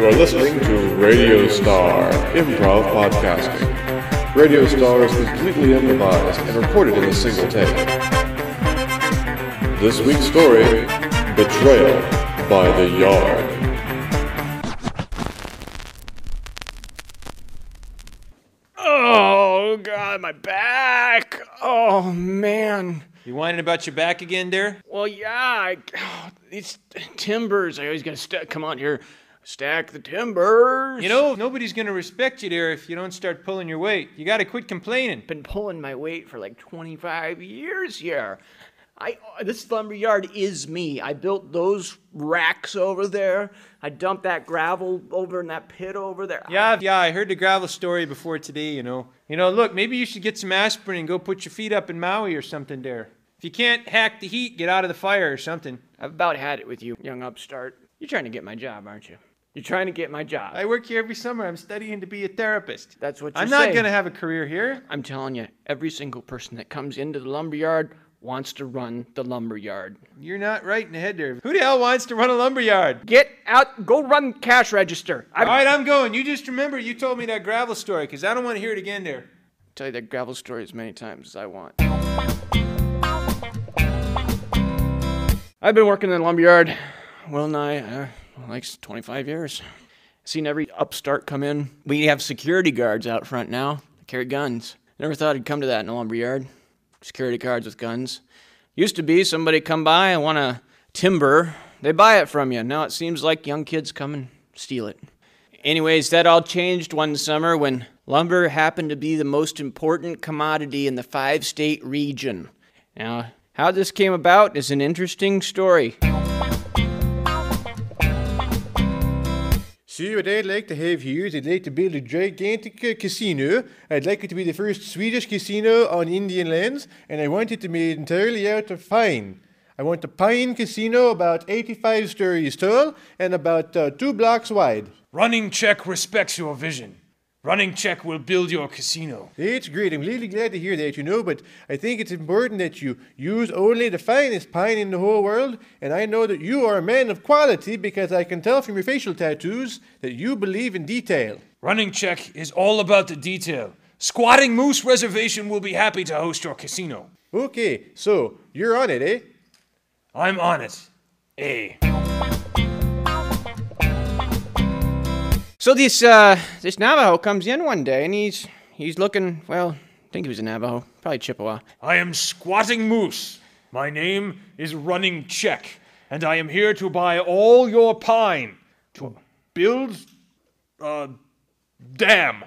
You are listening to Radio Star Improv Podcasting. Radio Star is completely improvised and recorded in a single take. This week's story Betrayal by the Yard. Oh god, my back. Oh man. You whining about your back again, there? Well, yeah. I, oh, these timbers. I always gotta st- come on here, stack the timbers. You know, nobody's gonna respect you there if you don't start pulling your weight. You gotta quit complaining. been pulling my weight for like 25 years here. I uh, this lumber yard is me. I built those racks over there. I dumped that gravel over in that pit over there. Yeah, yeah, I heard the gravel story before today, you know. You know, look, maybe you should get some aspirin and go put your feet up in Maui or something there. If you can't hack the heat, get out of the fire or something. I've about had it with you, young upstart. You're trying to get my job, aren't you? You're trying to get my job. I work here every summer. I'm studying to be a therapist. That's what you're I'm not gonna have a career here. I'm telling you, every single person that comes into the lumberyard wants to run the lumberyard. You're not right in the head there. Who the hell wants to run a lumberyard? Get out, go run cash register. I All right, I'm going. You just remember you told me that gravel story, because I don't want to hear it again there. tell you that gravel story as many times as I want. I've been working in the lumberyard, well nigh, uh, like 25 years. Seen every upstart come in. We have security guards out front now. They carry guns. Never thought it'd come to that in a lumberyard. Security guards with guns. Used to be somebody come by and want a timber, they buy it from you. Now it seems like young kids come and steal it. Anyways, that all changed one summer when lumber happened to be the most important commodity in the five state region. Now, how this came about is an interesting story. What I'd like to have here is I'd like to build a gigantic uh, casino. I'd like it to be the first Swedish casino on Indian lands, and I want it to be entirely out of pine. I want a pine casino about 85 stories tall and about uh, two blocks wide. Running Check respects your vision. Running Check will build your casino. It's great. I'm really glad to hear that, you know, but I think it's important that you use only the finest pine in the whole world, and I know that you are a man of quality because I can tell from your facial tattoos that you believe in detail. Running Check is all about the detail. Squatting Moose Reservation will be happy to host your casino. Okay, so you're on it, eh? I'm on it. A. So this uh, this Navajo comes in one day and he's he's looking well. I think he was a Navajo, probably Chippewa. I am Squatting Moose. My name is Running Check, and I am here to buy all your pine to build a dam.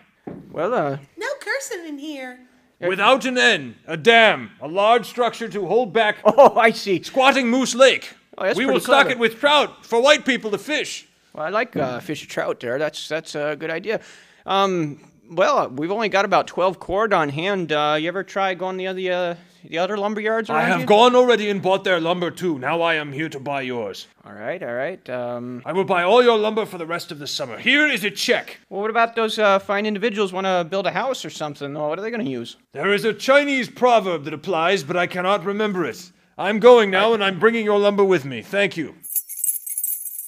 Well, uh, No cursing in here. Without an N, a dam, a large structure to hold back oh, I see. Squatting Moose Lake. Oh, that's we pretty will stock clever. it with trout for white people to fish. Well, I like uh, fish or trout there. That's that's a good idea. Um, well, uh, we've only got about twelve cord on hand. Uh, you ever try going the other uh, the other lumber yards I have you? gone already and bought their lumber too. Now I am here to buy yours. All right, all right. Um, I will buy all your lumber for the rest of the summer. Here is a check. well, what about those uh, fine individuals want to build a house or something? Oh, what are they going to use? There is a Chinese proverb that applies, but I cannot remember it. I'm going now and I'm bringing your lumber with me. Thank you.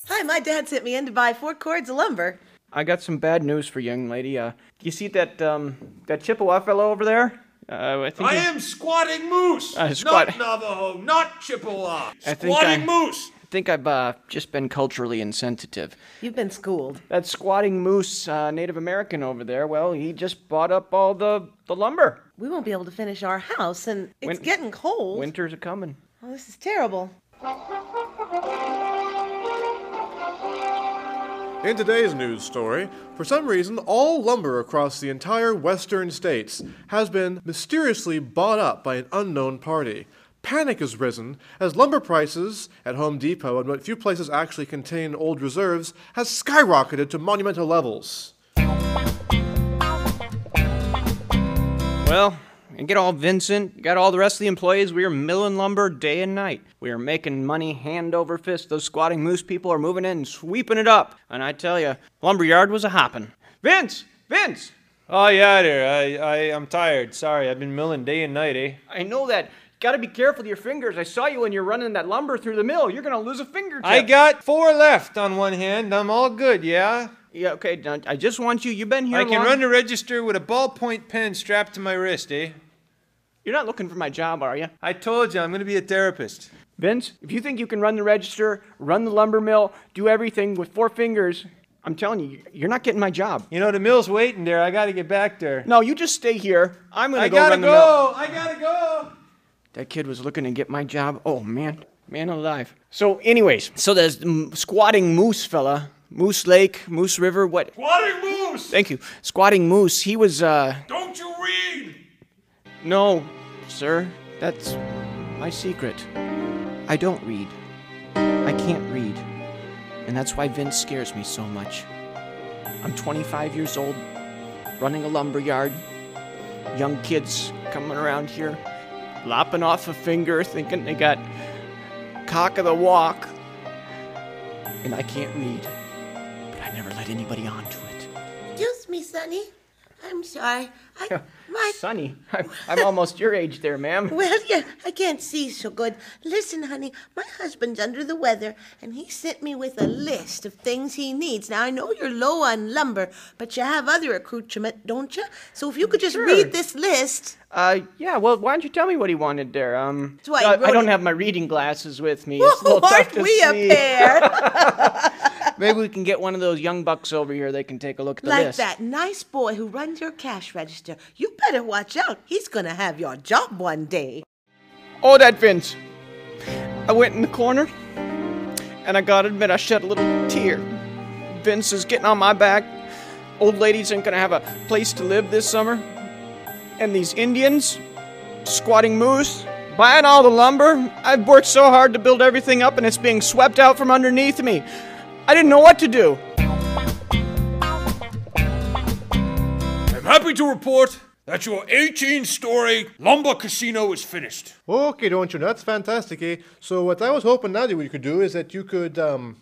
Hi, my dad sent me in to buy four cords of lumber. I got some bad news for you, young lady. Uh, you see that um, that Chippewa fellow over there? Uh, I think I am Squatting Moose, Uh, squat- not Navajo, not Chippewa. I think Squatting I- Moose. I think I've uh, just been culturally insensitive. You've been schooled. That squatting moose uh, Native American over there, well, he just bought up all the, the lumber. We won't be able to finish our house, and it's Win- getting cold. Winter's a coming. Oh, this is terrible. In today's news story, for some reason, all lumber across the entire western states has been mysteriously bought up by an unknown party. Panic has risen as lumber prices at Home Depot and what few places actually contain old reserves has skyrocketed to monumental levels. Well, and get all Vincent, got all the rest of the employees. We are milling lumber day and night. We are making money hand over fist. Those squatting moose people are moving in and sweeping it up. And I tell you, lumberyard was a hopping. Vince! Vince! Oh yeah, there. I I I'm tired. Sorry, I've been milling day and night, eh? I know that Gotta be careful with your fingers. I saw you when you're running that lumber through the mill. You're gonna lose a finger. I got four left on one hand. I'm all good, yeah? Yeah, okay. I just want you. You've been here. I can long- run the register with a ballpoint pen strapped to my wrist, eh? You're not looking for my job, are you? I told you I'm going to be a therapist. Vince, if you think you can run the register, run the lumber mill, do everything with four fingers, I'm telling you, you're not getting my job. You know, the mill's waiting there. I got to get back there. No, you just stay here. I'm gonna I go gotta run the mill. go. I gotta go. That kid was looking to get my job. Oh man, man alive. So, anyways, so there's the squatting moose fella, Moose Lake, Moose River. What? Squatting Moose! Thank you. Squatting moose. He was. uh Don't you read? No, sir. That's my secret. I don't read. I can't read. And that's why Vince scares me so much. I'm 25 years old, running a lumber yard. Young kids coming around here, lopping off a finger, thinking they got cock of the walk. And I can't read. But I never let anybody onto it. Excuse me, Sonny. I'm sorry. I, my, Sonny, I'm, I'm almost your age there, ma'am. well, yeah, I can't see so good. Listen, honey, my husband's under the weather, and he sent me with a list of things he needs. Now, I know you're low on lumber, but you have other accoutrement, don't you? So if you could just Sure. read this list. Uh, yeah. Well, why don't you tell me what he wanted there? Um, I I don't it- have my reading glasses with me. It's a little tough aren't to we a pair? Maybe we can get one of those young bucks over here. They can take a look at the like list. that nice boy who runs your cash register. You better watch out. He's gonna have your job one day. Oh, that Vince. I went in the corner, and I gotta admit, I shed a little tear. Vince is getting on my back. Old ladies ain't gonna have a place to live this summer. And these Indians, squatting moose, buying all the lumber. I've worked so hard to build everything up, and it's being swept out from underneath me. I didn't know what to do. I'm happy to report that your 18 story lumber casino is finished. Okay, don't you? That's fantastic, eh? So what I was hoping now that we could do is that you could um,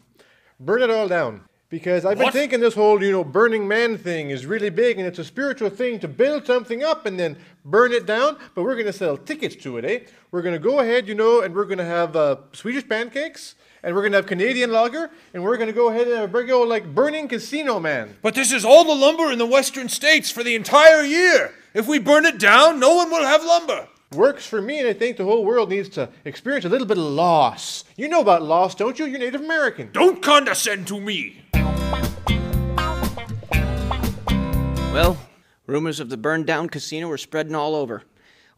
burn it all down. Because I've been What? thinking this whole, you know, Burning Man thing is really big and it's a spiritual thing to build something up and then burn it down. But we're going to sell tickets to it, eh? We're going to go ahead, you know, and we're going to have uh, Swedish pancakes and we're going to have Canadian lager and we're going to go ahead and have a big old, like, Burning Casino Man. But this is all the lumber in the western states for the entire year. If we burn it down, no one will have lumber. Works for me, and I think the whole world needs to experience a little bit of loss. You know about loss, don't you? You're Native American. Don't condescend to me. Well, rumors of the burned down casino were spreading all over.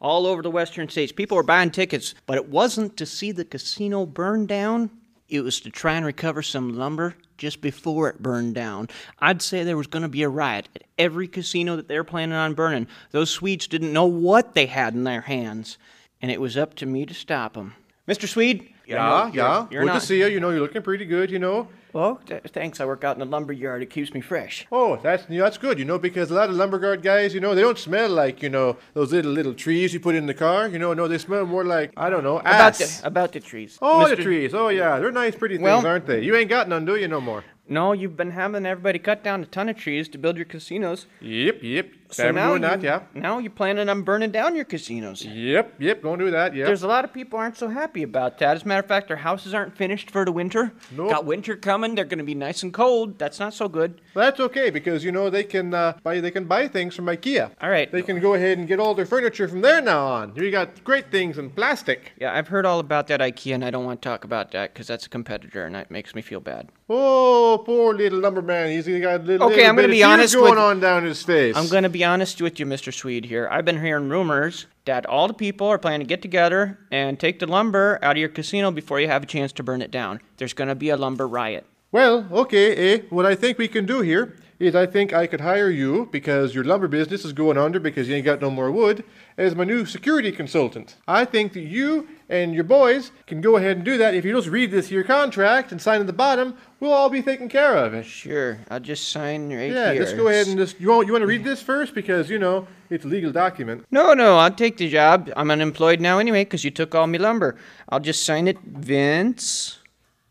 All over the western states. People were buying tickets, but it wasn't to see the casino burn down. It was to try and recover some lumber just before it burned down. I'd say there was going to be a riot at every casino that they were planning on burning. Those Swedes didn't know what they had in their hands, and it was up to me to stop them. Mr. Swede? Yeah, you're- yeah. You're good not. to see you. You know, you're looking pretty good, you know. Well, th- thanks. I work out in the lumber yard. It keeps me fresh. Oh, that's you know, that's good, you know, because a lot of lumberguard guys, you know, they don't smell like, you know, those little little trees you put in the car. You know, no, they smell more like I don't know, About the, about the trees. oh, the trees. Oh yeah, they're nice, pretty things, Well- aren't they? You ain't got none, do you, no more? No, you've been having everybody cut down a ton of trees to build your casinos. Yep, yep. So Been now doing that, you- yeah. Now you're planning on burning down your casinos. Yep, yep. Gonna do that, yeah. There's a lot of people aren't so happy about that. As a matter of fact, their houses aren't finished for the winter. Nope. Got winter coming. They're going to be nice and cold. That's not so good. That's okay because you know they can uh, buy they can buy things from IKEA. All right. They can go ahead and get all their furniture from there now on. You got great things in plastic. Yeah, I've heard all about that IKEA, and I don't want to talk about that because that's a competitor, and that makes me feel bad. Oh, poor little lumberman. He's got a little, Okay, little I'm gonna be honest going with- on down his face. I'm going to be honest with you, Mr. Swede. Here, I've been hearing rumors that all the people are planning to get together and take the lumber out of your casino before you have a chance to burn it down. There's going to be a lumber riot. Well, okay, eh? What I think we can do here is I think I could hire you because your lumber business is going under because you ain't got no more wood as my new security consultant. I think that you and your boys can go ahead and do that. If you just read this here contract and sign at the bottom, we'll all be taken care of. Sure, I'll just sign right here. Yeah, here. just go ahead and just you want you want to read this first because you know it's a legal document. No, no, I'll take the job. I'm unemployed now anyway because you took all me lumber. I'll just sign it Vince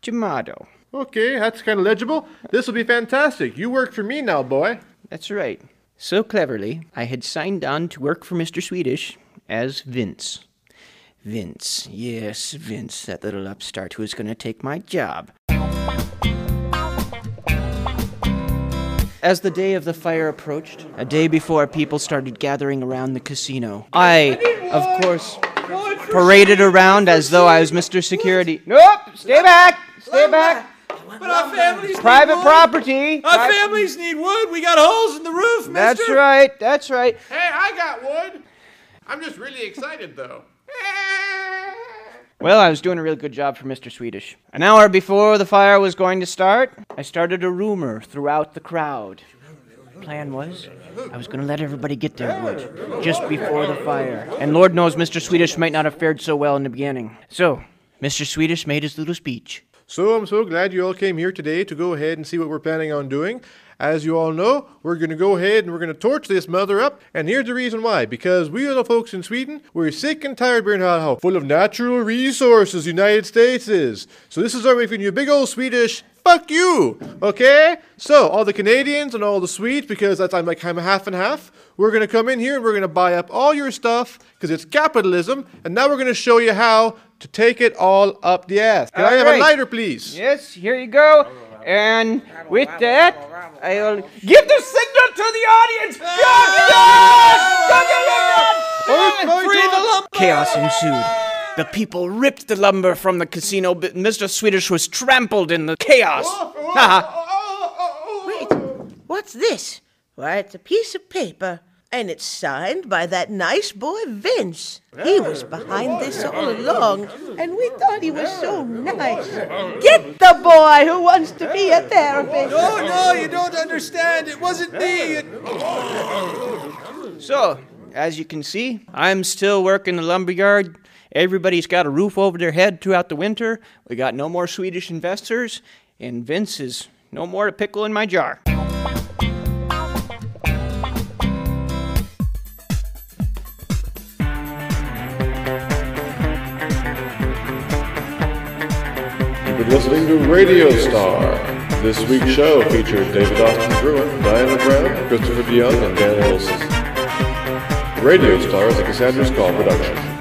Giamato. Okay, that's kind of legible. This will be fantastic. You work for me now, boy. That's right. So cleverly, I had signed on to work for Mr. Swedish as Vince. Vince. Yes, Vince, that little upstart who's going to take my job. As the day of the fire approached, a day before people started gathering around the casino, I, of course, paraded around as though I was Mr. Security. Nope! Stay back! Stay back! But our families Private wood. property! Our Pri- families need wood. We got holes in the roof, mister. That's right, that's right. Hey, I got wood. I'm just really excited though. Well, I was doing a really good job for Mr. Swedish. An hour before the fire was going to start, I started a rumor throughout the crowd. The plan was, I was going to let everybody get their wood just before the fire. And Lord knows Mr. Swedish might not have fared so well in the beginning. So, Mr. Swedish made his little speech. So I'm so glad you all came here today to go ahead and see what we're planning on doing. As you all know, we're going to go ahead and we're going to torch this mother up. And here's the reason why. Because we are the folks in Sweden, we're sick and tired of how, full of natural resources United States is. So this is our way giving you big old Swedish fuck you. Okay? So all the Canadians and all the Swedes, because that's I'm like I'm half and half, we're going to come in here and we're going to buy up all your stuff because it's capitalism. And now we're going to show you how to take it all up the ass. Can I have a lighter, please? Yes, here you go. And with that, I'll give the signal to the audience. Oh free the lump. Chaos ensued. The people ripped the lumber from the casino, but Mr. Swedish was trampled in the chaos. Oh, oh, Haha. Wait, what's this? Why, it's a piece of paper, and it's signed by that nice boy Vince. He was behind this all along, and we thought he was so nice. Get the boy who wants to be a therapist. No, no, you don't understand. It wasn't me. It- so, as you can see, I'm still working the lumberyard. Everybody's got a roof over their head throughout the winter. We got no more Swedish investors, and Vince is no more a pickle in my jar. Been listening to Radio Star. This week's show featured David Austin Druin, Diana Brown, Christopher DeYoung, and Dan Wilson. Radio Star is a Cassandra's Call production.